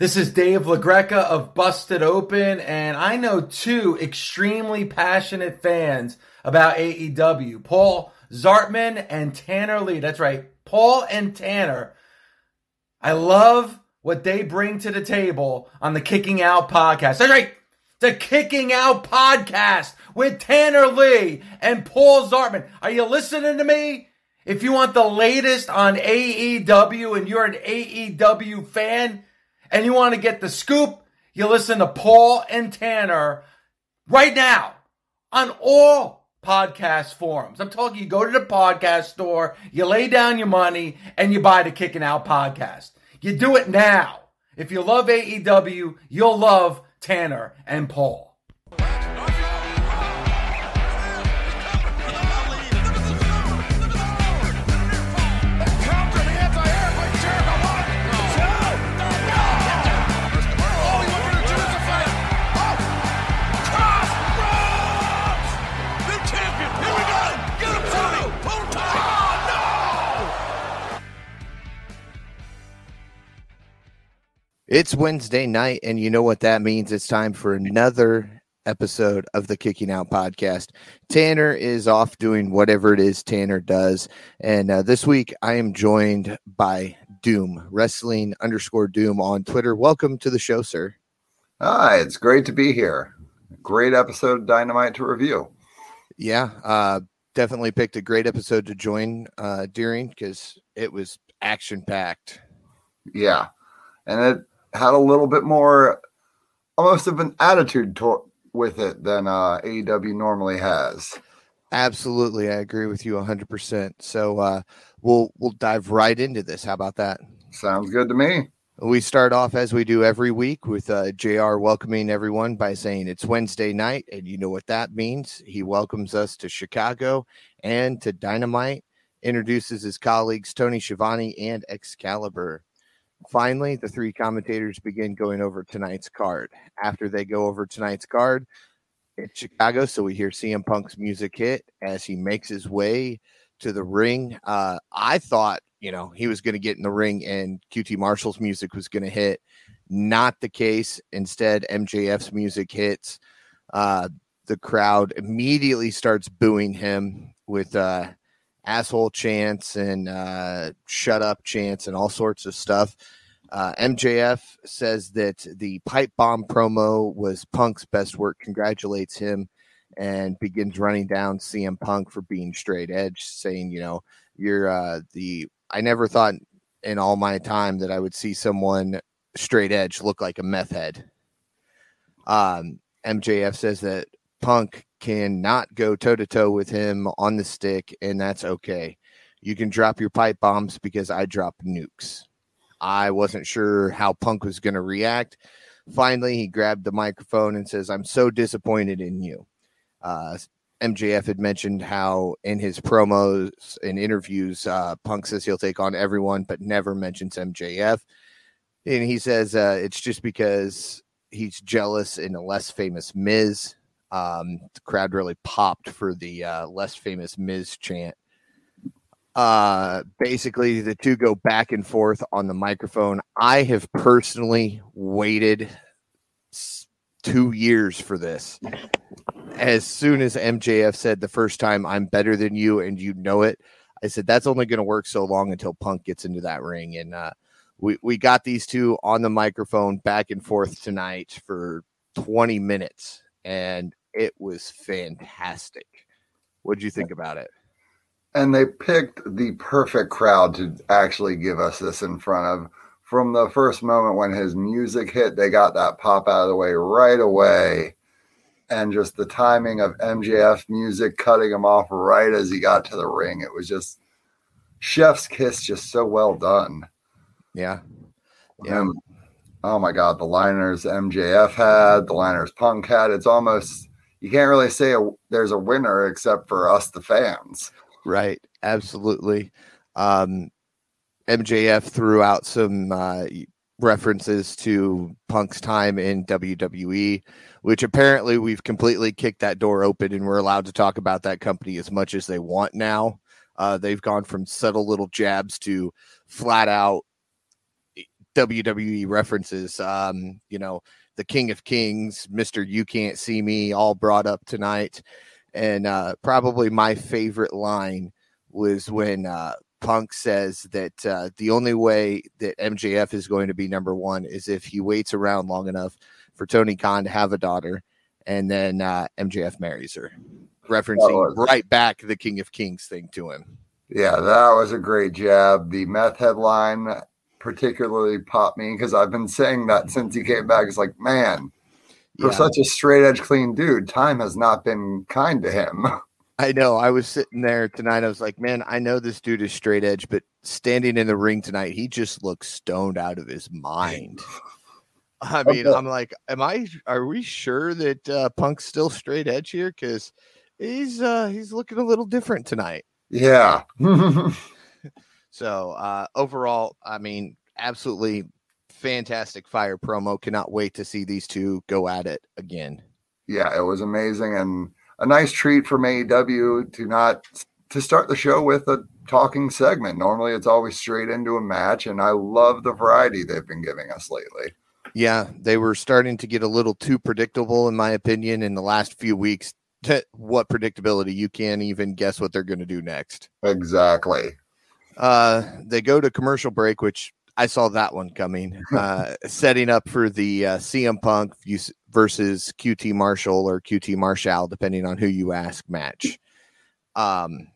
This is Dave LaGreca of Busted Open, and I know two extremely passionate fans about AEW Paul Zartman and Tanner Lee. That's right, Paul and Tanner. I love what they bring to the table on the Kicking Out podcast. That's right, the Kicking Out podcast with Tanner Lee and Paul Zartman. Are you listening to me? If you want the latest on AEW and you're an AEW fan, and you want to get the scoop, you listen to Paul and Tanner right now on all podcast forums. I'm talking you go to the podcast store, you lay down your money, and you buy the Kicking Out podcast. You do it now. If you love AEW, you'll love Tanner and Paul. It's Wednesday night, and you know what that means. It's time for another episode of the Kicking Out podcast. Tanner is off doing whatever it is Tanner does. And uh, this week, I am joined by Doom, wrestling underscore Doom on Twitter. Welcome to the show, sir. Hi, it's great to be here. Great episode of Dynamite to review. Yeah, uh, definitely picked a great episode to join uh, during because it was action packed. Yeah. And it had a little bit more almost of an attitude to- with it than uh, AEW normally has. Absolutely, I agree with you 100%. So uh, we'll we'll dive right into this. How about that? Sounds good to me. We start off as we do every week with uh, JR welcoming everyone by saying it's Wednesday night, and you know what that means. He welcomes us to Chicago and to Dynamite, introduces his colleagues Tony Schiavone and Excalibur. Finally, the three commentators begin going over tonight's card. After they go over tonight's card, it's Chicago, so we hear CM Punk's music hit as he makes his way to the ring. Uh, I thought, you know, he was going to get in the ring and QT Marshall's music was going to hit. Not the case. Instead, MJF's music hits. Uh, the crowd immediately starts booing him with uh, asshole chants and uh, shut up chants and all sorts of stuff. Uh, MJF says that the pipe bomb promo was Punk's best work, congratulates him, and begins running down CM Punk for being straight edge, saying, you know, you're uh, the. I never thought in all my time that I would see someone straight edge look like a meth head. Um, MJF says that Punk cannot go toe to toe with him on the stick, and that's okay. You can drop your pipe bombs because I drop nukes. I wasn't sure how Punk was going to react. Finally, he grabbed the microphone and says, I'm so disappointed in you. Uh, MJF had mentioned how in his promos and interviews, uh, Punk says he'll take on everyone, but never mentions MJF. And he says uh, it's just because he's jealous in a less famous Miz. Um, the crowd really popped for the uh, less famous Miz chant. Uh, basically, the two go back and forth on the microphone. I have personally waited two years for this. As soon as MJF said the first time, I'm better than you, and you know it, I said that's only going to work so long until Punk gets into that ring. And uh, we, we got these two on the microphone back and forth tonight for 20 minutes, and it was fantastic. What did you think about it? And they picked the perfect crowd to actually give us this in front of. From the first moment when his music hit, they got that pop out of the way right away. And just the timing of MJF music cutting him off right as he got to the ring. It was just chef's kiss, just so well done. Yeah. Yeah. And, oh my God, the liners MJF had, the liners Punk had. It's almost, you can't really say a, there's a winner except for us, the fans. Right. Absolutely. Um, MJF threw out some uh, references to Punk's time in WWE, which apparently we've completely kicked that door open and we're allowed to talk about that company as much as they want now. Uh, they've gone from subtle little jabs to flat out WWE references. Um, you know, the King of Kings, Mister You Can't See Me, all brought up tonight, and uh, probably my favorite line was when uh, Punk says that uh, the only way that MJF is going to be number one is if he waits around long enough for Tony Khan to have a daughter, and then uh, MJF marries her, referencing right back the King of Kings thing to him. Yeah, that was a great jab. The meth headline particularly popped me because I've been saying that since he came back. It's like, man, for yeah. such a straight edge, clean dude, time has not been kind to him. I know. I was sitting there tonight. I was like, man, I know this dude is straight edge, but standing in the ring tonight, he just looks stoned out of his mind. I mean, okay. I'm like, am I? Are we sure that uh, Punk's still straight edge here? Because he's uh, he's looking a little different tonight. Yeah. so uh, overall, I mean, absolutely fantastic fire promo. Cannot wait to see these two go at it again. Yeah, it was amazing and a nice treat from AEW to not to start the show with a talking segment. Normally, it's always straight into a match, and I love the variety they've been giving us lately. Yeah, they were starting to get a little too predictable, in my opinion, in the last few weeks. what predictability you can't even guess what they're going to do next. Exactly. Uh, they go to commercial break, which I saw that one coming. Uh, setting up for the uh, CM Punk versus QT Marshall or QT Marshall, depending on who you ask, match. Um,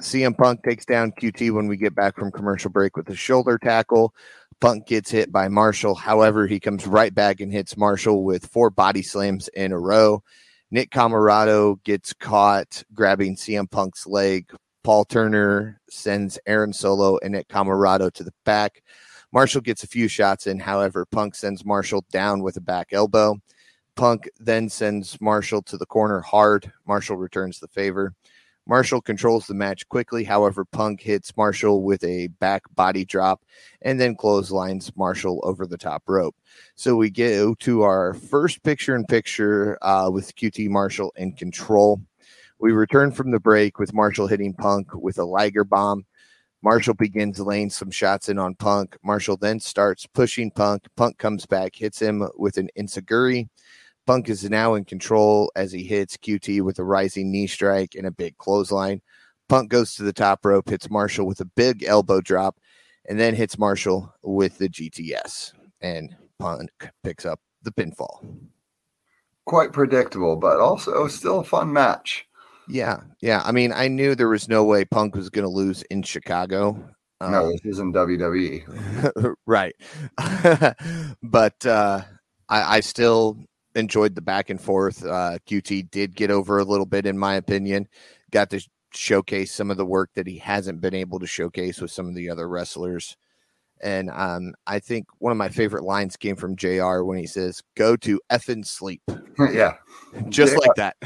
CM Punk takes down QT when we get back from commercial break with a shoulder tackle. Punk gets hit by Marshall. However, he comes right back and hits Marshall with four body slams in a row. Nick Comoroto gets caught grabbing CM Punk's leg. Paul Turner sends Aaron Solo and Nick Comoroto to the back. Marshall gets a few shots in. However, Punk sends Marshall down with a back elbow. Punk then sends Marshall to the corner hard. Marshall returns the favor. Marshall controls the match quickly. However, Punk hits Marshall with a back body drop and then clotheslines Marshall over the top rope. So we go to our first picture in picture uh, with QT Marshall in control. We return from the break with Marshall hitting Punk with a Liger bomb. Marshall begins laying some shots in on Punk. Marshall then starts pushing Punk. Punk comes back, hits him with an Enzuigiri. Punk is now in control as he hits QT with a rising knee strike and a big clothesline. Punk goes to the top rope, hits Marshall with a big elbow drop, and then hits Marshall with the GTS. And Punk picks up the pinfall. Quite predictable, but also still a fun match. Yeah, yeah. I mean, I knew there was no way Punk was going to lose in Chicago. No, um, this isn't WWE. right. but uh, I, I still enjoyed the back and forth. Uh, QT did get over a little bit, in my opinion. Got to showcase some of the work that he hasn't been able to showcase with some of the other wrestlers. And um, I think one of my favorite lines came from JR when he says, Go to effing sleep. yeah. Just JR. like that.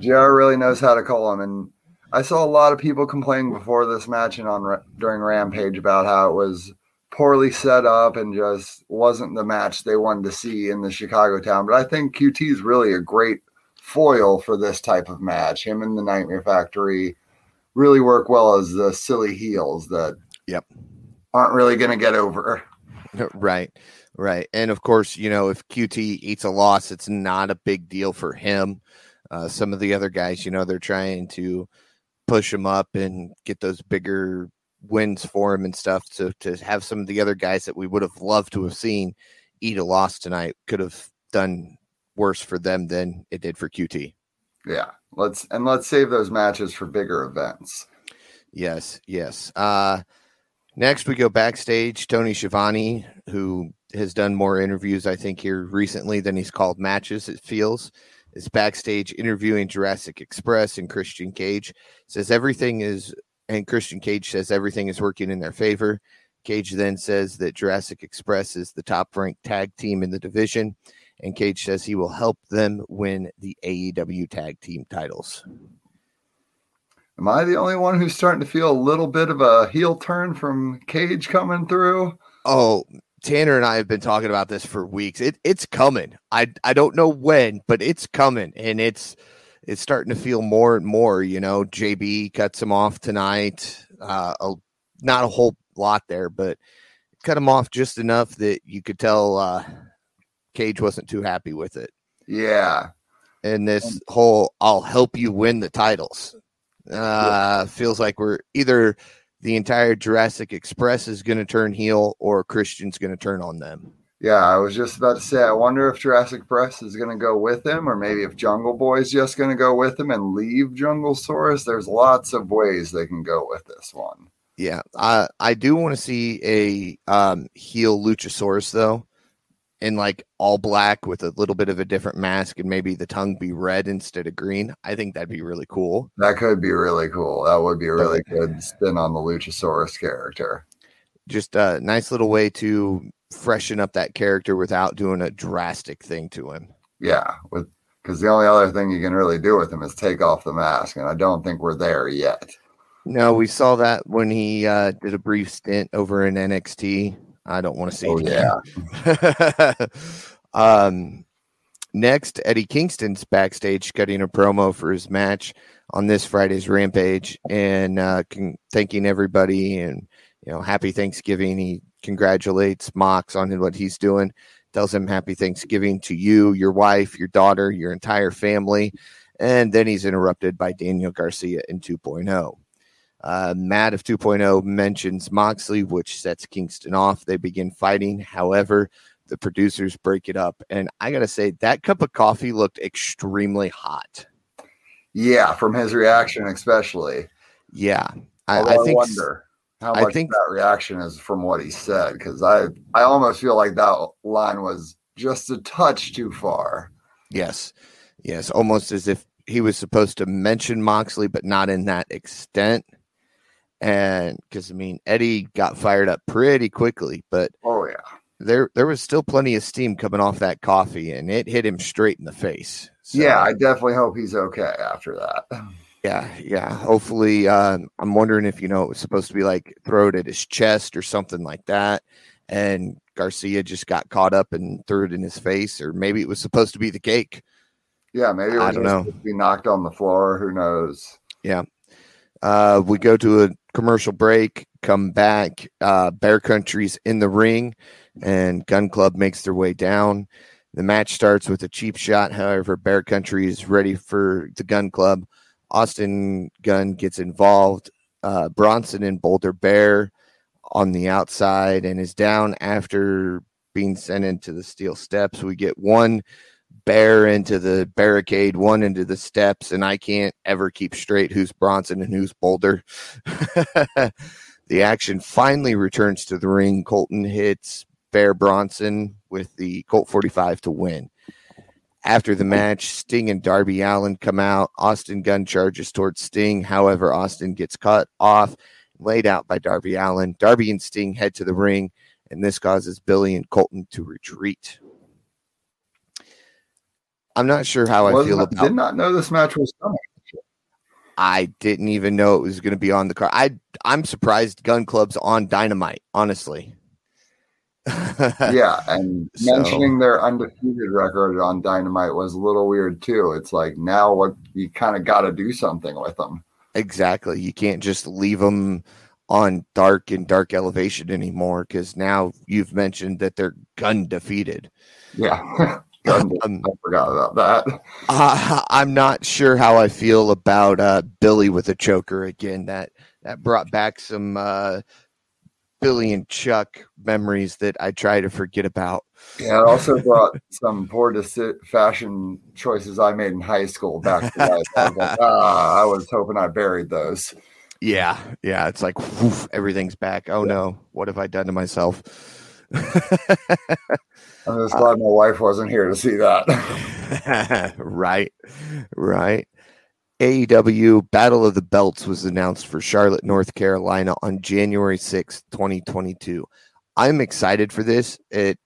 JR really knows how to call him. And I saw a lot of people complaining before this match and on during Rampage about how it was poorly set up and just wasn't the match they wanted to see in the Chicago town. But I think QT is really a great foil for this type of match. Him and the Nightmare Factory really work well as the silly heels that yep aren't really going to get over. Right. Right. And of course, you know, if QT eats a loss, it's not a big deal for him. Uh, some of the other guys, you know, they're trying to push him up and get those bigger wins for him and stuff to to have some of the other guys that we would have loved to have seen eat a loss tonight could have done worse for them than it did for QT. Yeah. Let's and let's save those matches for bigger events. Yes, yes. Uh next we go backstage. Tony Schiavone, who has done more interviews, I think, here recently than he's called matches, it feels, is backstage interviewing Jurassic Express and Christian Cage. Says everything is and Christian Cage says everything is working in their favor. Cage then says that Jurassic Express is the top ranked tag team in the division, and Cage says he will help them win the AEW tag team titles. Am I the only one who's starting to feel a little bit of a heel turn from Cage coming through? Oh, Tanner and I have been talking about this for weeks. It, it's coming. I I don't know when, but it's coming, and it's it's starting to feel more and more. You know, JB cuts him off tonight. Uh, a, not a whole lot there, but cut him off just enough that you could tell uh, Cage wasn't too happy with it. Yeah. And this whole "I'll help you win the titles" uh, feels like we're either the entire Jurassic Express is going to turn heel or Christian's going to turn on them. Yeah, I was just about to say, I wonder if Jurassic Express is going to go with him, or maybe if Jungle Boy's just going to go with him and leave Jungle Source. There's lots of ways they can go with this one. Yeah, I I do want to see a um, heel Luchasaurus though, in like all black with a little bit of a different mask and maybe the tongue be red instead of green. I think that'd be really cool. That could be really cool. That would be a really good spin on the Luchasaurus character. Just a nice little way to freshen up that character without doing a drastic thing to him. Yeah, with because the only other thing you can really do with him is take off the mask, and I don't think we're there yet. No, we saw that when he uh, did a brief stint over in NXT. I don't want to see Oh, it again. um, next, Eddie Kingston's backstage cutting a promo for his match on this Friday's Rampage and uh, con- thanking everybody and you know happy Thanksgiving. He congratulates Mox on what he's doing, tells him happy Thanksgiving to you, your wife, your daughter, your entire family, and then he's interrupted by Daniel Garcia in 2.0. Uh, Matt of 2.0 mentions Moxley, which sets Kingston off. They begin fighting. However, the producers break it up. And I got to say, that cup of coffee looked extremely hot. Yeah, from his reaction, especially. Yeah. I, I think wonder how I think- that reaction is from what he said, because I I almost feel like that line was just a touch too far. Yes. Yes. Almost as if he was supposed to mention Moxley, but not in that extent. And because I mean, Eddie got fired up pretty quickly, but Oh yeah. there there was still plenty of steam coming off that coffee, and it hit him straight in the face. So, yeah, I definitely hope he's okay after that. yeah, yeah. Hopefully, uh, I'm wondering if you know it was supposed to be like throw it at his chest or something like that, and Garcia just got caught up and threw it in his face, or maybe it was supposed to be the cake. Yeah, maybe it I was don't know. to be knocked on the floor. Who knows? Yeah. Uh, we go to a commercial break, come back. Uh, Bear Country's in the ring, and Gun Club makes their way down. The match starts with a cheap shot. However, Bear Country is ready for the Gun Club. Austin Gunn gets involved. Uh, Bronson and Boulder Bear on the outside and is down after being sent into the steel steps. We get one bear into the barricade, one into the steps, and I can't ever keep straight who's Bronson and who's Boulder. the action finally returns to the ring. Colten hits Bear Bronson with the Colt 45 to win. After the match, Sting and Darby Allin come out. Austin Gunn charges towards Sting. However, Austin gets cut off, laid out by Darby Allin. Darby and Sting head to the ring, and this causes Billy and Colten to retreat. I'm not sure how I feel about did not know this match was coming. I didn't even know it was going to be on the card. I I'm surprised Gun Club's on Dynamite, honestly. yeah, and So- mentioning their undefeated record on Dynamite was a little weird too. It's like now what you kind of got to do something with them. exactly. You can't just leave them on dark and dark elevation anymore because now you've mentioned that they're gun defeated. Yeah, I Um, forgot about that. Uh, I'm not sure how I feel about uh, Billy with a choker again. That that brought back some uh, Billy and Chuck memories that I try to forget about. Yeah, it also brought some poor deci- fashion choices I made in high school back to life. I was like, ah, I was hoping I buried those. Yeah, yeah. It's like woof, everything's back. Oh no, what have I done to myself? I'm just glad my wife wasn't here to see that. right, right. AEW Battle of the Belts was announced for Charlotte, North Carolina on January 6th, 2022. I'm excited for this. It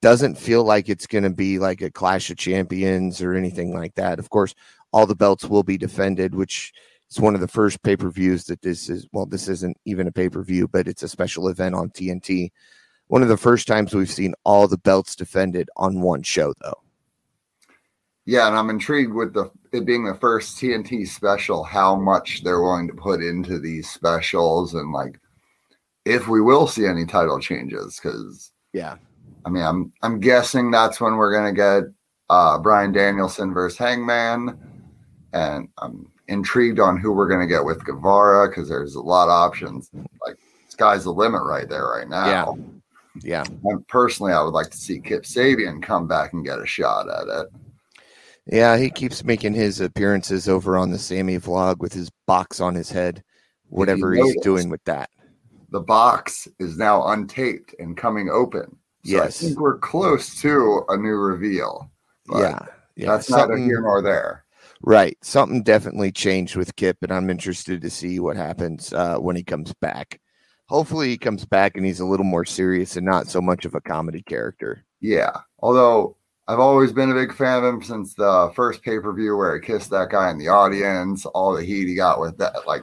doesn't feel like it's going to be like a Clash of Champions or anything like that. Of course, all the belts will be defended, which is one of the first pay per views that this is. Well, this isn't even a pay per view, but it's a special event on TNT. One of the first times we've seen all the belts defended on one show, though. yeah, and I'm intrigued with the it being the first TNT special, how much they're willing to put into these specials and like if we will see any title changes, because Yeah. I mean, I'm I'm guessing that's when we're gonna get uh, Bryan Danielson versus Hangman, and I'm intrigued on who we're gonna get with Guevara because there's a lot of options. Like sky's the limit right there right now. Yeah. And personally, I would like to see Kip Sabian come back and get a shot at it. Yeah, he keeps making his appearances over on the Sammy vlog with his box on his head, whatever he's doing with that. The box is now untaped and coming open. So Yes. I think we're close to a new reveal. But yeah. Yeah. that's neither something- here nor there. Right. Something definitely changed with Kip, and I'm interested to see what happens uh, when he comes back. Hopefully, he comes back and he's a little more serious and not so much of a comedy character. Yeah. Although I've always been a big fan of him since the first pay per view where he kissed that guy in the audience, all the heat he got with that. Like,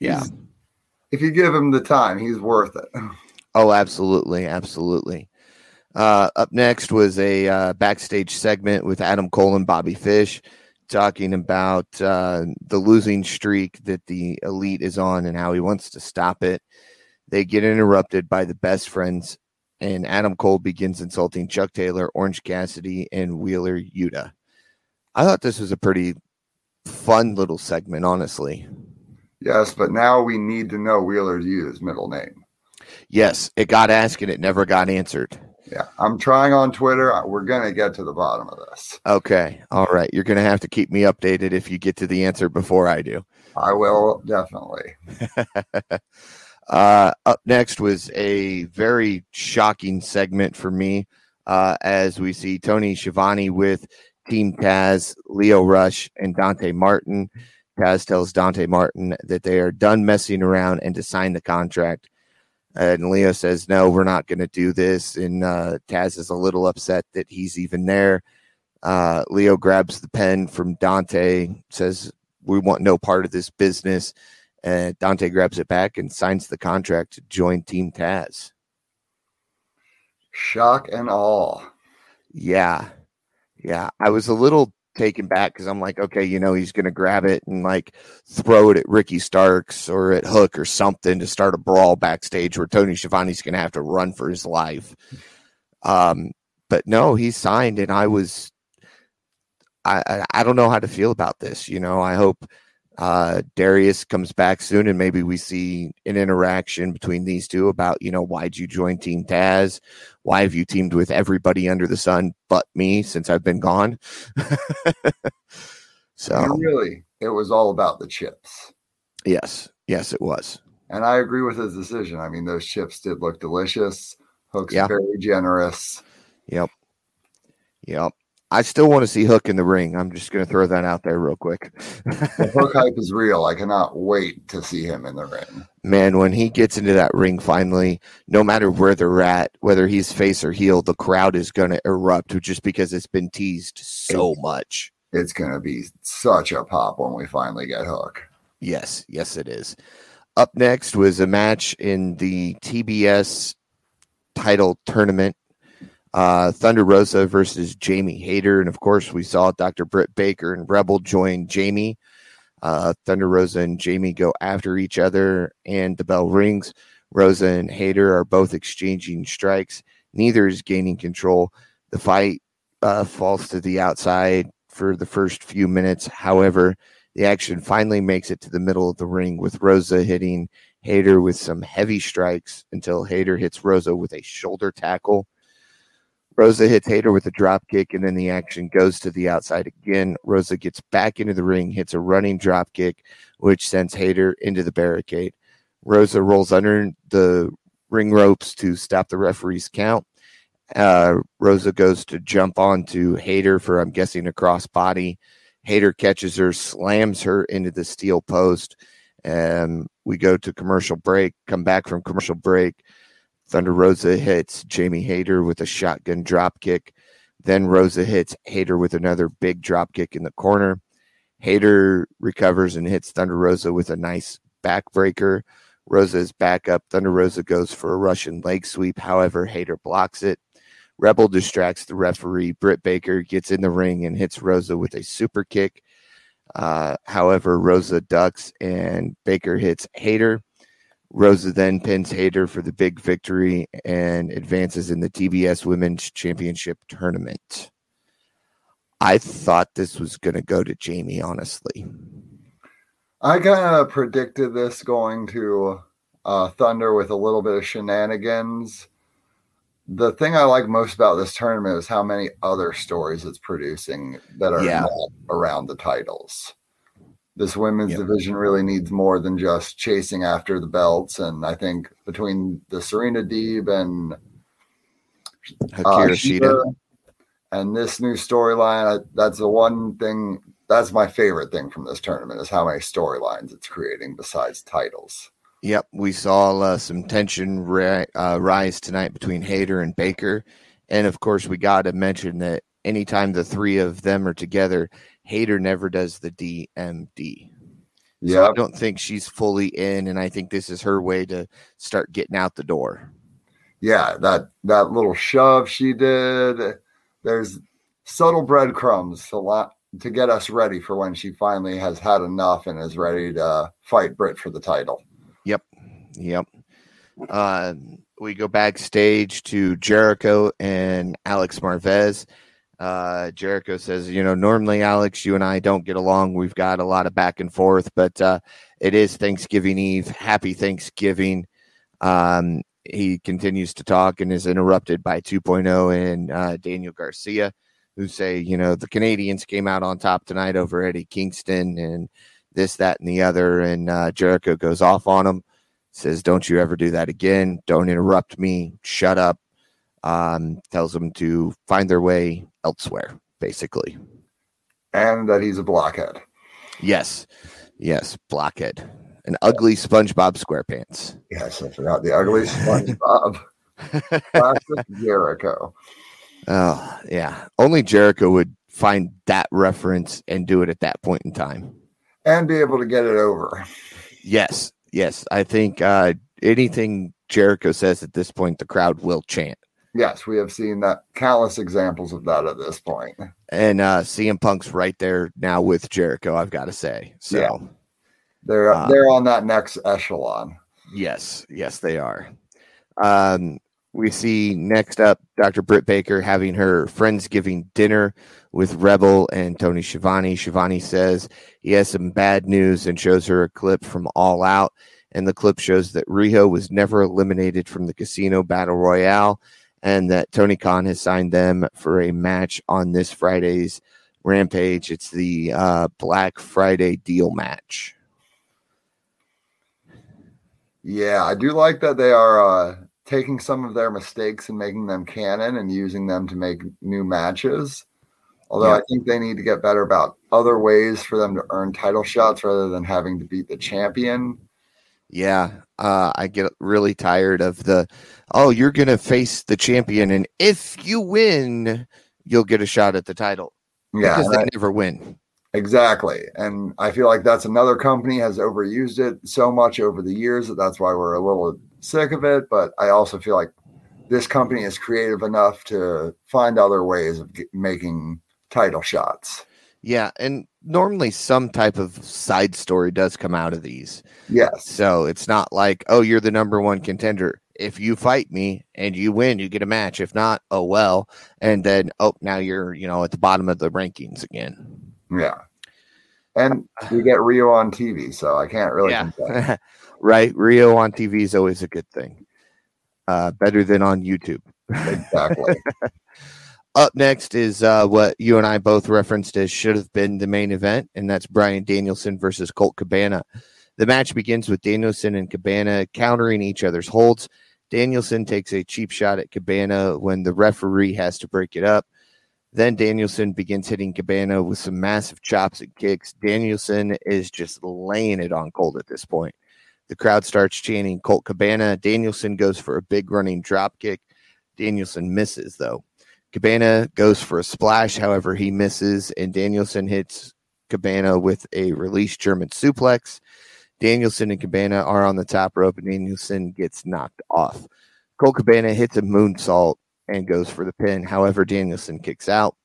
Yeah. if you give him the time, he's worth it. Oh, absolutely. Absolutely. Uh, up next was a uh, backstage segment with Adam Cole and Bobby Fish talking about uh, the losing streak that the elite is on and how he wants to stop it. They get interrupted by the best friends, and Adam Cole begins insulting Chuck Taylor, Orange Cassidy, and Wheeler Yuta. I thought this was a pretty fun little segment, honestly. Yes, but now we need to know Wheeler Yuta's middle name. Yes, it got asked and it never got answered. Yeah. I'm trying on Twitter. We're going to get to the bottom of this. Okay. All right. You're going to have to keep me updated if you get to the answer before I do. I will definitely. uh, up next was a very shocking segment for me uh, as we see Tony Schiavone with Team Taz, Lio Rush, and Dante Martin. Taz tells Dante Martin that they are done messing around and to sign the contract. And Lio says, No, we're not going to do this. And uh, Taz is a little upset that he's even there. Uh, Leo grabs the pen from Dante, says, We want no part of this business. And Dante grabs it back and signs the contract to join Team Taz. Shock and awe. Yeah. Yeah. I was a little taken back because I'm like, okay, you know, he's going to grab it and like throw it at Ricky Starks or at Hook or something to start a brawl backstage where Tony Schiavone's going to have to run for his life. Um, but no, he signed and I was, I, I, I don't know how to feel about this. You know, I hope uh, Darius comes back soon and maybe we see an interaction between these two about, you know, why'd you join Team Taz? Why have you teamed with everybody under the sun but me since I've been gone? so, And really, it was all about the chips. yes, yes, it was. And I agree with his decision. I mean, those chips did look delicious. Hook's Yeah. very generous. Yep. Yep. I still want to see Hook in the ring. I'm just going to throw that out there real quick. The hook hype is real. I cannot wait to see him in the ring. Man, when he gets into that ring finally, no matter where they're at, whether he's face or heel, the crowd is going to erupt just because it's been teased so much. It's going to be such a pop when we finally get Hook. Yes, yes, it is. Up next was a match in the TBS title tournament. Uh, Thunder Rosa versus Jamie Hayter. And of course, we saw Dr. Britt Baker and Rebel join Jamie. Uh, Thunder Rosa and Jamie go after each other, and the bell rings. Rosa and Hayter are both exchanging strikes. Neither is gaining control. The fight uh, falls to the outside for the first few minutes. However, the action finally makes it to the middle of the ring with Rosa hitting Hayter with some heavy strikes until Hayter hits Rosa with a shoulder tackle. Rosa hits Hayter with a drop kick, and then the action goes to the outside again. Rosa gets back into the ring, hits a running drop kick, which sends Hayter into the barricade. Rosa rolls under the ring ropes to stop the referee's count. Uh, Rosa goes to jump onto Hayter for, I'm guessing, a crossbody. Hayter catches her, slams her into the steel post, and we go to commercial break. Come back from commercial break. Thunder Rosa hits Jamie Hayter with a shotgun drop kick. Then Rosa hits Hayter with another big drop kick in the corner. Hayter recovers and hits Thunder Rosa with a nice backbreaker. Rosa is back up. Thunder Rosa goes for a Russian leg sweep. However, Hayter blocks it. Rebel distracts the referee. Britt Baker gets in the ring and hits Rosa with a super kick. Uh, however, Rosa ducks and Baker hits Hayter. Rosa then pins Hayter for the big victory and advances in the TBS Women's Championship tournament. I thought this was going to go to Jamie, honestly. I kind of predicted this going to uh, Thunder with a little bit of shenanigans. The thing I like most about this tournament is how many other stories it's producing that are Yeah. around the titles. This women's Yep. division really needs more than just chasing after the belts. And I think between the Serena Deeb and uh, Akira Shida Shida. and this new storyline, that's the one thing. That's my favorite thing from this tournament is how many storylines it's creating besides titles. Yep, we saw uh, some tension ri- uh, rise tonight between Hayter and Baker, and of course, we got to mention that anytime the three of them are together, Hayter never does the DMD. So I don't think she's fully in, and I think this is her way to start getting out the door. yeah, that that little shove she did. There's subtle breadcrumbs to lot to get us ready for when she finally has had enough and is ready to fight Britt for the title. Yep, yep. Uh, we go backstage to Jericho and Alex Marvez. Uh, Jericho says, you know, normally, Alex, you and I don't get along. We've got a lot of back and forth, but uh, it is Thanksgiving Eve. Happy Thanksgiving. Um, he continues to talk and is interrupted by 2.0 and uh, Daniel Garcia, who say, you know, the Canadians came out on top tonight over Eddie Kingston and this, that, and the other. And uh, Jericho goes off on him says, Don't you ever do that again. Don't interrupt me. Shut up. Um, tells them to find their way elsewhere, basically. And that he's a blockhead. Yes. Yes. Blockhead. An ugly SpongeBob SquarePants. Yes, I forgot the ugly SpongeBob. Classic Jericho. Oh, yeah. Only Jericho would find that reference and do it at that point in time. And be able to get it over. Yes. Yes. I think uh, anything Jericho says at this point, the crowd will chant. Yes, we have seen that countless examples of that at this point. And uh, CM Punk's right there now with Jericho, I've got to say. So. Yeah. They're Uh, they're on that next echelon. Yes, yes, they are. Um, we see next up Dr. Britt Baker having her Friendsgiving dinner with Rebel and Tony Schiavone. Schiavone says he has some bad news and shows her a clip from All Out. And the clip shows that Riho was never eliminated from the Casino Battle Royale and that Tony Khan has signed them for a match on this Friday's Rampage. It's the uh, Black Friday deal match. Yeah, I do like that they are uh, taking some of their mistakes and making them canon and using them to make new matches. Although Yeah. I think they need to get better about other ways for them to earn title shots rather than having to beat the champion. Yeah, uh, I get really tired of the, oh, you're going to face the champion, and if you win, you'll get a shot at the title. Yeah, because they I- never win. exactly. And I feel like that's another company has overused it so much over the years that that's why we're a little sick of it. But I also feel like this company is creative enough to find other ways of making title shots. Yeah, and normally some type of side story does come out of these. Yes. So it's not like, oh, you're the number one contender. If you fight me and you win, you get a match. If not, oh well. And then, oh, now you're, you know, at the bottom of the rankings again. Yeah. And we get Riho on TV, so I can't really yeah. complain. right. Riho on TV is always a good thing. Uh, better than on YouTube. Exactly. Up next is uh, what you and I both referenced as should have been the main event, and that's Bryan Danielson versus Colt Cabana. The match begins with Danielson and Cabana countering each other's holds. Danielson takes a cheap shot at Cabana when the referee has to break it up. Then Danielson begins hitting Cabana with some massive chops and kicks. Danielson is just laying it on Colt at this point. The crowd starts chanting Colt Cabana. Danielson goes for a big running drop kick. Danielson misses, though. Cabana goes for a splash, however, he misses, and Danielson hits Cabana with a release German suplex. Danielson and Cabana are on the top rope, and Danielson gets knocked off. Colt Cabana hits a moonsault and goes for the pin. However, Danielson kicks out.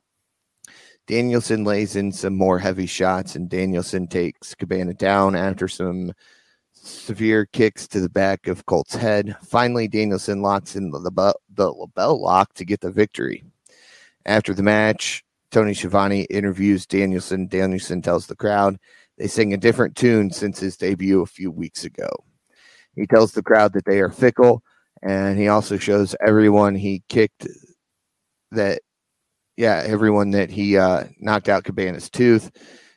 Danielson lays in some more heavy shots, and Danielson takes Cabana down after some severe kicks to the back of Colt's head. Finally, Danielson locks in the, the, the LeBell lock to get the victory. After the match, Tony Schiavone interviews Danielson. Danielson tells the crowd they sing a different tune since his debut a few weeks ago. He tells the crowd that they are fickle, and he also shows everyone he kicked that, yeah, everyone that he uh, knocked out Cabana's tooth.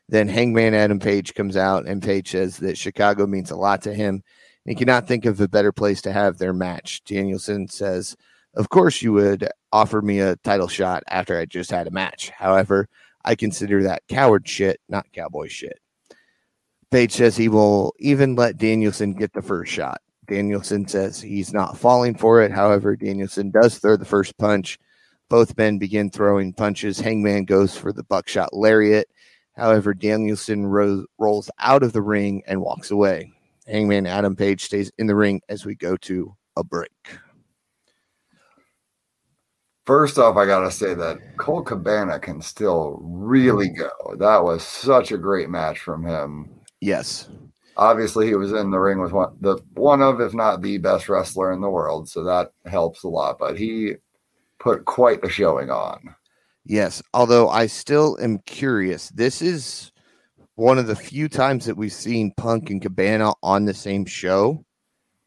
Then Hangman Adam Page comes out, and Page says that Chicago means a lot to him. He cannot think of a better place to have their match. Danielson says, Of course, you would offer me a title shot after I just had a match. However, I consider that coward shit, not cowboy shit. Page says he will even let Danielson get the first shot. Danielson says he's not falling for it. However, Danielson does throw the first punch. Both men begin throwing punches. Hangman goes for the buckshot lariat. However, Danielson ro- rolls out of the ring and walks away. Hangman Adam Page stays in the ring as we go to a break. First off, I got to say that Colt Cabana can still really mm-hmm. go. That was such a great match from him. Yes. Obviously, he was in the ring with one the one of, if not the best wrestler in the world, so that helps a lot. But he put quite a showing on. Yes, although I still am curious. This is one of the few times that we've seen Punk and Cabana on the same show.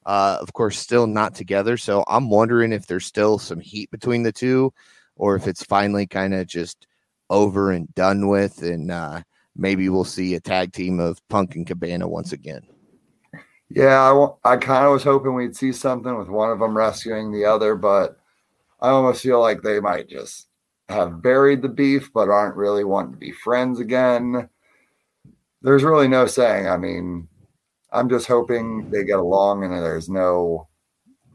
Uh, of course, still not together. So I'm wondering if there's still some heat between the two, or if it's finally kind of just over and done with, and uh, maybe we'll see a tag team of Punk and Cabana once again. Yeah, I, I kind of was hoping we'd see something with one of them rescuing the other, but I almost feel like they might just have buried the beef, but aren't really wanting to be friends again. There's really no saying. I mean, I'm just hoping they get along and there's no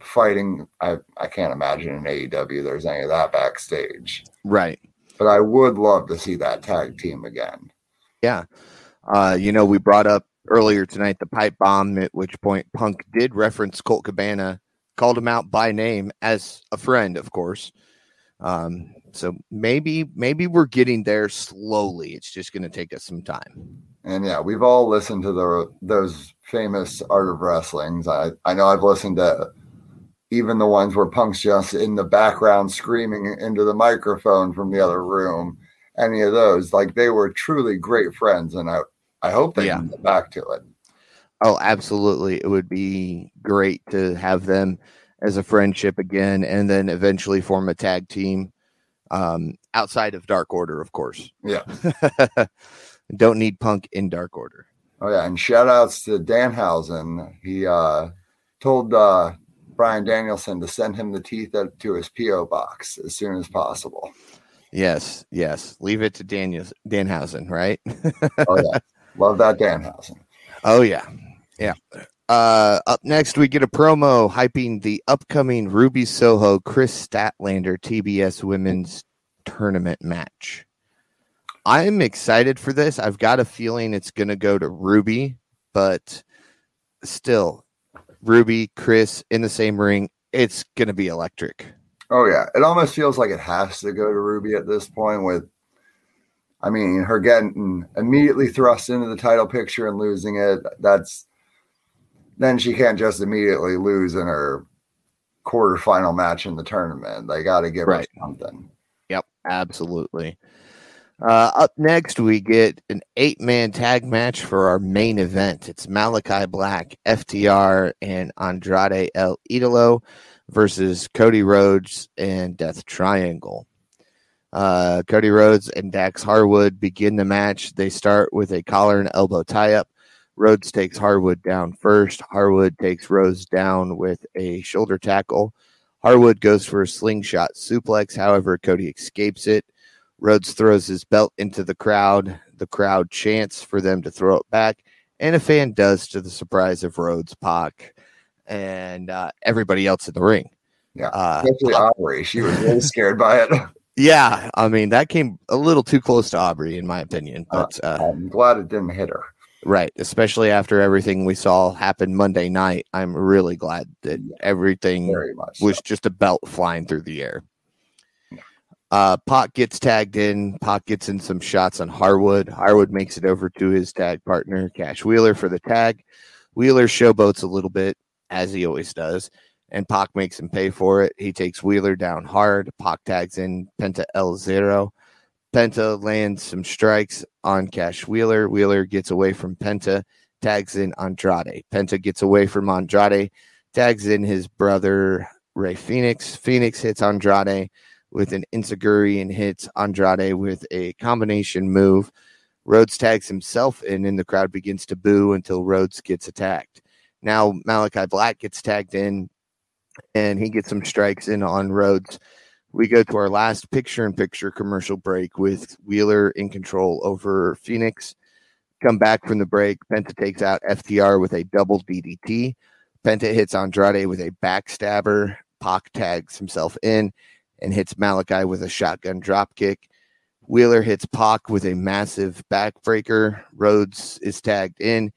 fighting. I, I can't imagine in AEW there's any of that backstage. Right. But I would love to see that tag team again. Yeah. Uh, you know, we brought up earlier tonight the pipe bomb, at which point Punk did reference Colt Cabana, called him out by name as a friend, of course. Um, so maybe maybe we're getting there slowly. It's just going to take us some time. And yeah, we've all listened to the those famous Art of Wrestlings. I I know I've listened to even the ones where Punk's just in the background screaming into the microphone from the other room. Any of those, like they were truly great friends, and I I hope they yeah. get back to it. Oh, absolutely! It would be great to have them as a friendship again, and then eventually form a tag team um, outside of Dark Order, of course. Yeah. Don't need Punk in Dark Order. Oh yeah, and shout outs to Danhausen. He uh, told uh, Bryan Danielson to send him the teeth to his PO box as soon as possible. Yes, yes. Leave it to Daniel Danhausen, right? oh yeah, love that Danhausen. Oh yeah, yeah. Uh, up next, we get a promo hyping the upcoming Ruby Soho Kris Statlander TBS Women's Tournament match. I'm excited for this. I've got a feeling it's going to go to Ruby, but still, Ruby, Kris in the same ring. It's going to be electric. Oh, yeah. It almost feels like it has to go to Ruby at this point with I mean, her getting immediately thrust into the title picture and losing it. That's then she can't just immediately lose in her quarterfinal match in the tournament. They got to give right. her something. Yep, absolutely. Uh, up next, we get an eight man tag match for our main event. It's Malachi Black, FTR, and Andrade El Idolo versus Cody Rhodes and Death Triangle. Uh, Cody Rhodes and Dax Harwood begin the match. They start with a collar and elbow tie up. Rhodes takes Harwood down first. Harwood takes Rhodes down with a shoulder tackle. Harwood goes for a slingshot suplex. However, Cody escapes it. Rhodes throws his belt into the crowd. The crowd chants for them to throw it back, and a fan does to the surprise of Rhodes, Pac, and uh, everybody else in the ring. Yeah, uh, especially Aubrey. She was really scared by it. Yeah, I mean that came a little too close to Aubrey, in my opinion. Uh, but uh, I'm glad it didn't hit her. Right, especially after everything we saw happen Monday night. I'm really glad that everything was so. just a belt flying through the air. Uh, Pac gets tagged in. Pac gets in some shots on Harwood. Harwood makes it over to his tag partner, Cash Wheeler, for the tag. Wheeler showboats a little bit, as he always does, and Pac makes him pay for it. He takes Wheeler down hard. Pac tags in Penta El Zero. Penta lands some strikes on Cash Wheeler. Wheeler gets away from Penta, tags in Andrade. Penta gets away from Andrade, tags in his brother Rey Fenix. Phoenix hits Andrade with an Enzuigiri and hits Andrade with a combination move. Rhodes tags himself in, and the crowd begins to boo until Rhodes gets attacked. Now Malakai Black gets tagged in, and he gets some strikes in on Rhodes we go to our last picture in picture commercial break with Wheeler in control over Fenix. Come back from the break. Penta takes out FTR with a double DDT. Penta hits Andrade with a backstabber. Pac tags himself in and hits Malakai with a shotgun dropkick. Wheeler hits Pac with a massive backbreaker. Rhodes is tagged in,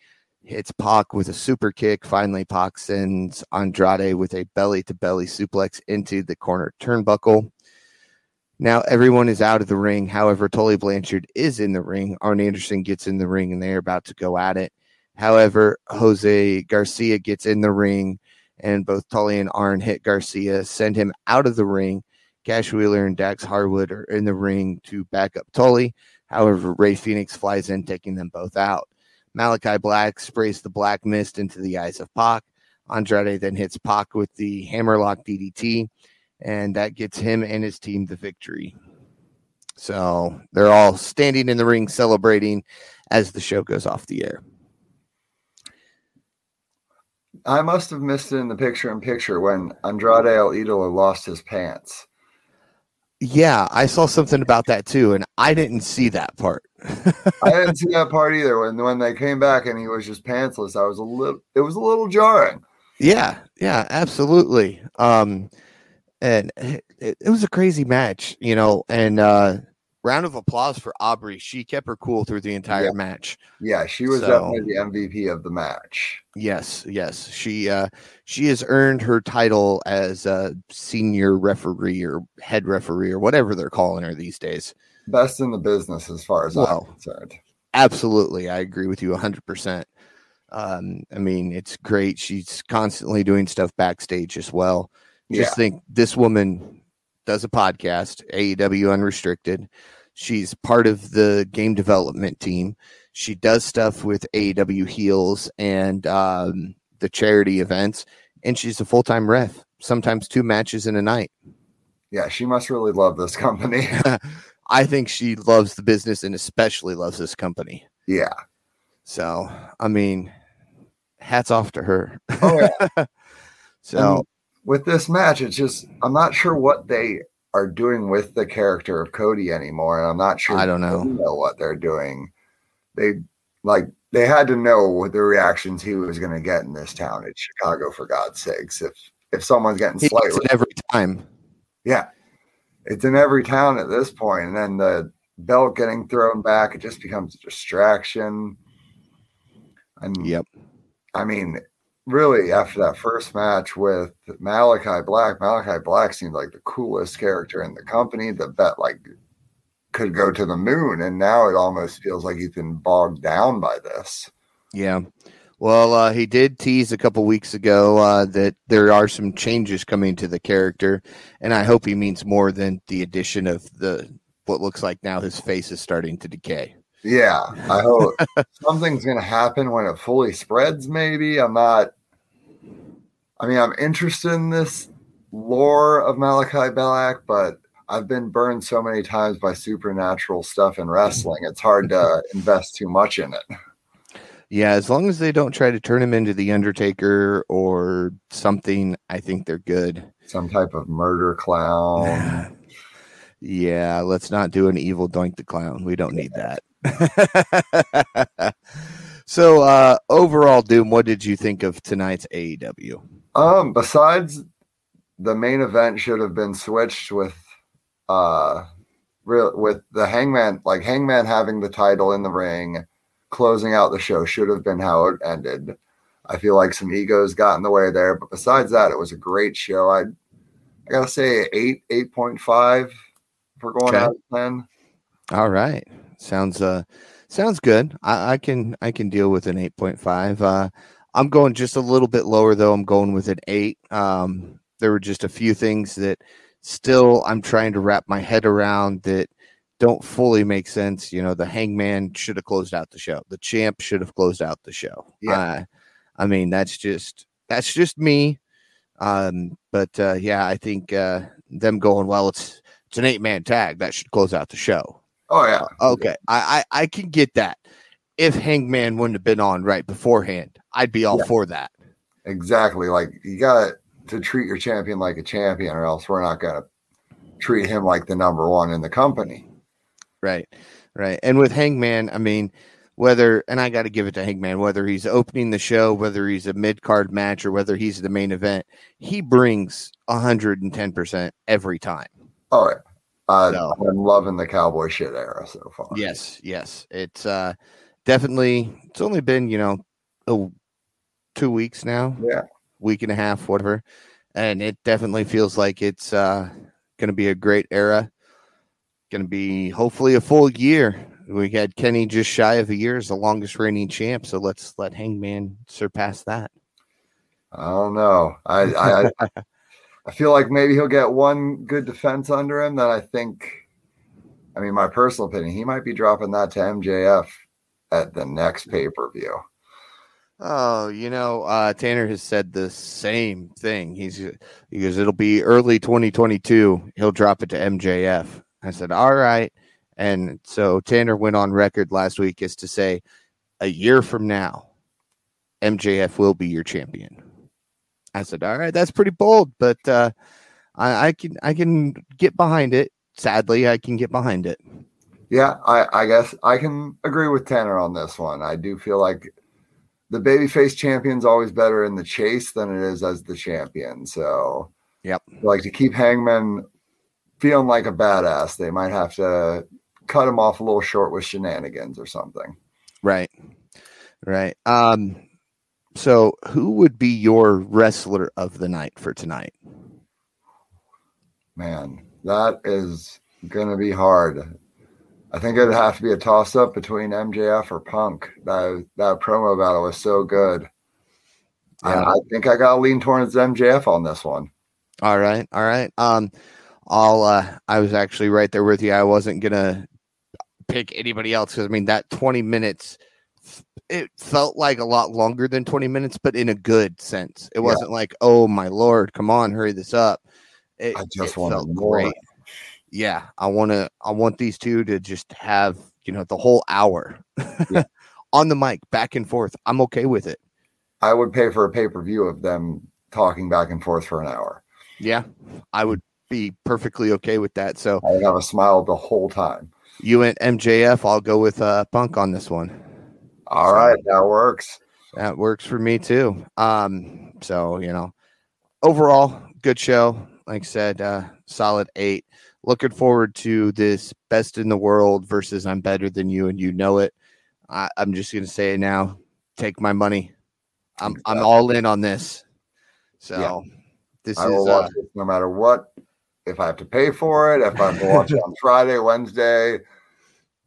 hits Pac with a super kick. Finally, Pac sends Andrade with a belly to belly suplex into the corner turnbuckle. Now everyone is out of the ring. However, Tully Blanchard is in the ring. Arn Anderson gets in the ring and they're about to go at it. However, Jose Garcia gets in the ring and both Tully and Arn hit Garcia, send him out of the ring. Cash Wheeler and Dax Harwood are in the ring to back up Tully. However, Rey Fenix flies in, taking them both out. Malakai Black sprays the black mist into the eyes of Pac. Andrade then hits Pac with the hammerlock DDT and that gets him and his team the victory. So they're all standing in the ring celebrating as the show goes off the air. I must have missed it in the picture in picture when Andrade El Idolo lost his pants. Yeah, I saw something about that too, and I didn't see that part. I didn't see that part either. When when they came back and he was just pantsless, I was a little. It was a little jarring. Yeah, yeah, absolutely. Um, and it, it, was a crazy match, you know. And uh, round of applause for Aubrey. She kept her cool through the entire yeah. match. Yeah, she was so, definitely the MVP of the match. Yes, yes. She uh, she has earned her title as a senior referee or head referee or whatever they're calling her these days. Best in the business, as far as well, I'm concerned. Absolutely, I agree with you 100. percent um, I mean, it's great. She's constantly doing stuff backstage as well. Just yeah. think this woman does a podcast, AEW Unrestricted. She's part of the game development team. She does stuff with AEW Heels and um, the charity events, and she's a full time ref, sometimes two matches in a night. Yeah, she must really love this company. I think she loves the business and especially loves this company. Yeah. So, I mean, hats off to her. Oh, yeah. so, with this match, it's just I'm not sure what they are doing with the character of Cody anymore, and I'm not sure. I don't know. know what they're doing. They like they had to know what the reactions he was going to get in this town in Chicago. For God's sakes, if if someone's getting slightly every time, yeah, it's in every town at this point. point, and then the belt getting thrown back, it just becomes a distraction. And yep, I mean, really after that first match with Malakai Black, Malakai Black seemed like the coolest character in the company. The bet like could go to the moon, and now it almost feels like he's been bogged down by this. Yeah. Well, uh, he did tease a couple weeks ago uh, that there are some changes coming to the character, and I hope he means more than the addition of the what looks like now his face is starting to decay. Yeah, I hope something's going to happen when it fully spreads. Maybe I'm not I mean, I'm interested in this lore of Malakai Black, but I've been burned so many times by supernatural stuff in wrestling. It's hard to invest too much in it. Yeah, as long as they don't try to turn him into the Undertaker or something, I think they're good. Some type of murder clown. yeah, let's not do an evil Doink the Clown. We don't need that. so, uh, overall, Doom, what did you think of tonight's AEW? Um, besides the main event should have been switched with uh real with the hangman like hangman having the title in the ring closing out the show should have been how it ended. I feel like some egos got in the way there but besides that it was a great show. I i gotta say eight eight point five for going okay. out of ten. All right. Sounds uh sounds good. I, I can i can deal with an 8.5 uh I'm going just a little bit lower though. I'm going with an eight. Um, there were just a few things that still I'm trying to wrap my head around that don't fully make sense. You know, the hangman should have closed out the show. The champ should have closed out the show. Yeah. Uh, I mean, that's just that's just me. Um, but uh, yeah, I think uh, them going well. It's it's an eight man tag that should close out the show. Oh yeah. Okay, I, I I can get that. If Hangman wouldn't have been on right beforehand, I'd be all Yeah. for that. Exactly. Like you got to treat your champion like a champion, or else we're not going to treat him like the number one in the company. Right, right. And with Hangman, I mean, whether and I got to give it to Hangman, whether he's opening the show, whether he's a mid card match, or whether he's the main event, he brings hundred and ten percent every time. All right. Uh, So- I'm loving the cowboy shit era so far. Yes, yes. It's uh definitely it's only been, you know, oh, two weeks now. Yeah. Week and a half, whatever. And it definitely feels like it's uh gonna be a great era. Gonna be hopefully a full year. We had Kenny just shy of a year as the longest reigning champ, so let's let Hangman surpass that. I don't know. I I I feel like maybe he'll get one good defense under him. that I think, I mean, my personal opinion, he might be dropping that to MJF at the next pay per view. Oh, you know, uh, Tanner has said the same thing. He's he goes, it'll be early 2022. He'll drop it to MJF. I said, all right. And so Tanner went on record last week as to say, a year from now, MJF will be your champion. I said, all right, that's pretty bold, but uh, I, I can I can get behind it. Sadly, I can get behind it. Yeah, I, I guess I can agree with Tanner on this one. I do feel like the babyface champion's always better in the chase than it is as the champion. So, Yep. like to keep Hangman feeling like a badass, they might have to cut him off a little short with shenanigans or something. Right. Right. Um so who would be your wrestler of the night for tonight? Man, that is going to be hard. I think it'd have to be a toss up between MJF or Punk. That that promo battle was so good. I, Yeah. I think I got to lean towards MJF on this one. All right. All right. Um I'll uh I was actually right there with you. I wasn't gonna pick anybody else because I mean that 20 minutes it felt like a lot longer than 20 minutes, but in a good sense. It Yeah. wasn't like, oh my lord, come on, hurry this up. It, I just wanted felt more. Yeah, I want to. I want these two to just have you know the whole hour Yeah. on the mic, back and forth. I'm okay with it. I would pay for a pay per view of them talking back and forth for an hour. Yeah, I would be perfectly okay with that. So I have a smile the whole time. you went MJF. I'll go with uh, Punk on this one. All right, that works. That works for me too. Um, so you know, overall, good show. Like I said, uh, solid eight. Looking forward to this best in the world versus I'm better than you and you know it. I, I'm just gonna say it now. Take my money. I'm I'm all in on this. So Yeah. this I will is uh, watch it no matter what. If I have to pay for it, if I have to watch it on Friday, Wednesday,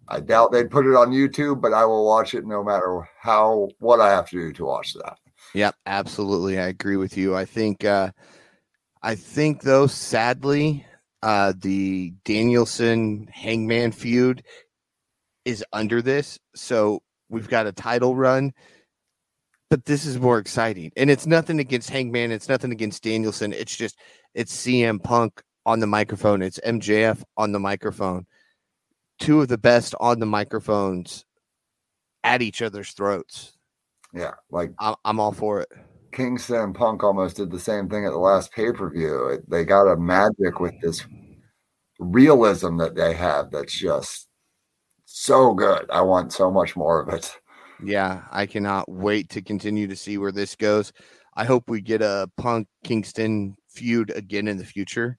I doubt they'd put it on YouTube, but I will watch it no matter how what I have to do to watch that. Yep, absolutely. I agree with you. I think uh I think though, sadly, uh the Danielson Hangman feud is under this. So we've got a title run, but this is more exciting. And it's nothing against Hangman, it's nothing against Danielson. It's just it's CM Punk on the microphone, it's MJF on the microphone. Two of the best on the microphones at each other's throats. Yeah, like I'm, I'm all for it. Kingston and Punk almost did the same thing at the last pay per view. They got a magic with this realism that they have that's just so good. I want so much more of it. Yeah, I cannot wait to continue to see where this goes. I hope we get a Punk Kingston feud again in the future.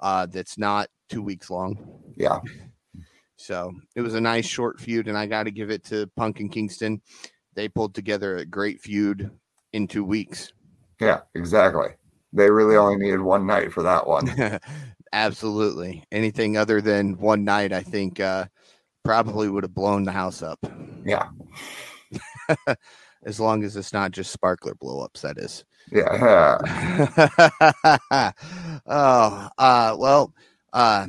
Uh, that's not two weeks long. Yeah, So it was a nice short feud, and I got to give it to Punk and Kingston. They pulled together a great feud in two weeks. yeah, exactly. They really only needed one night for that one. Absolutely. Anything other than one night, I think, uh, probably would have blown the house up. Yeah, as long as it's not just sparkler blowups. That is. Yeah. oh, uh, well, uh,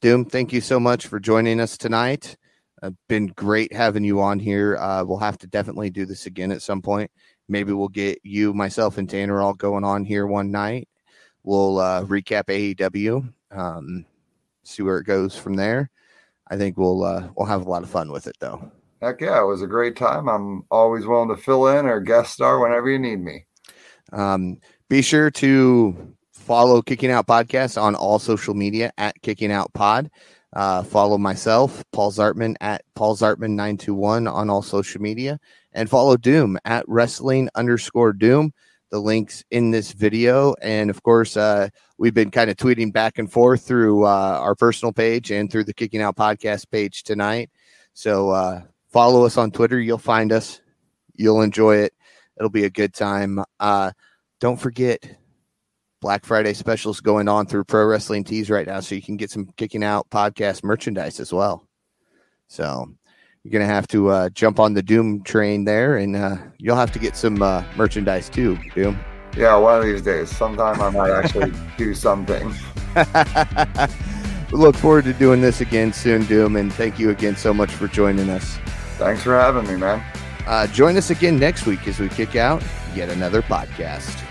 Doom, thank you so much for joining us tonight. Uh, been great having you on here. Uh, we'll have to definitely do this again at some point. Maybe we'll get you, myself, and Tanner all going on here one night. We'll uh, recap AEW, um, see where it goes from there. I think we'll uh, we'll have a lot of fun with it, though. Heck yeah, it was a great time. I'm always willing to fill in or guest star whenever you need me. Um, be sure to follow Kicking Out Podcast on all social media at Kicking Out Pod. Uh, follow myself, Paul Zartman at Paul Zartman 921 on all social media, and follow Doom at wrestling underscore Doom. The links in this video, and of course, uh, we've been kind of tweeting back and forth through uh, our personal page and through the Kicking Out Podcast page tonight. So uh, follow us on Twitter. You'll find us. You'll enjoy it. It'll be a good time. Uh, don't forget Black Friday specials going on through Pro Wrestling Tees right now, so you can get some kicking out podcast merchandise as well. So you're gonna have to uh, jump on the Doom train there, and uh, you'll have to get some uh, merchandise too, Doom. Yeah, one of these days. Sometime I might actually do something. we look forward to doing this again soon, Doom, and thank you again so much for joining us. Thanks for having me, man. Uh, join us again next week as we kick out yet another podcast.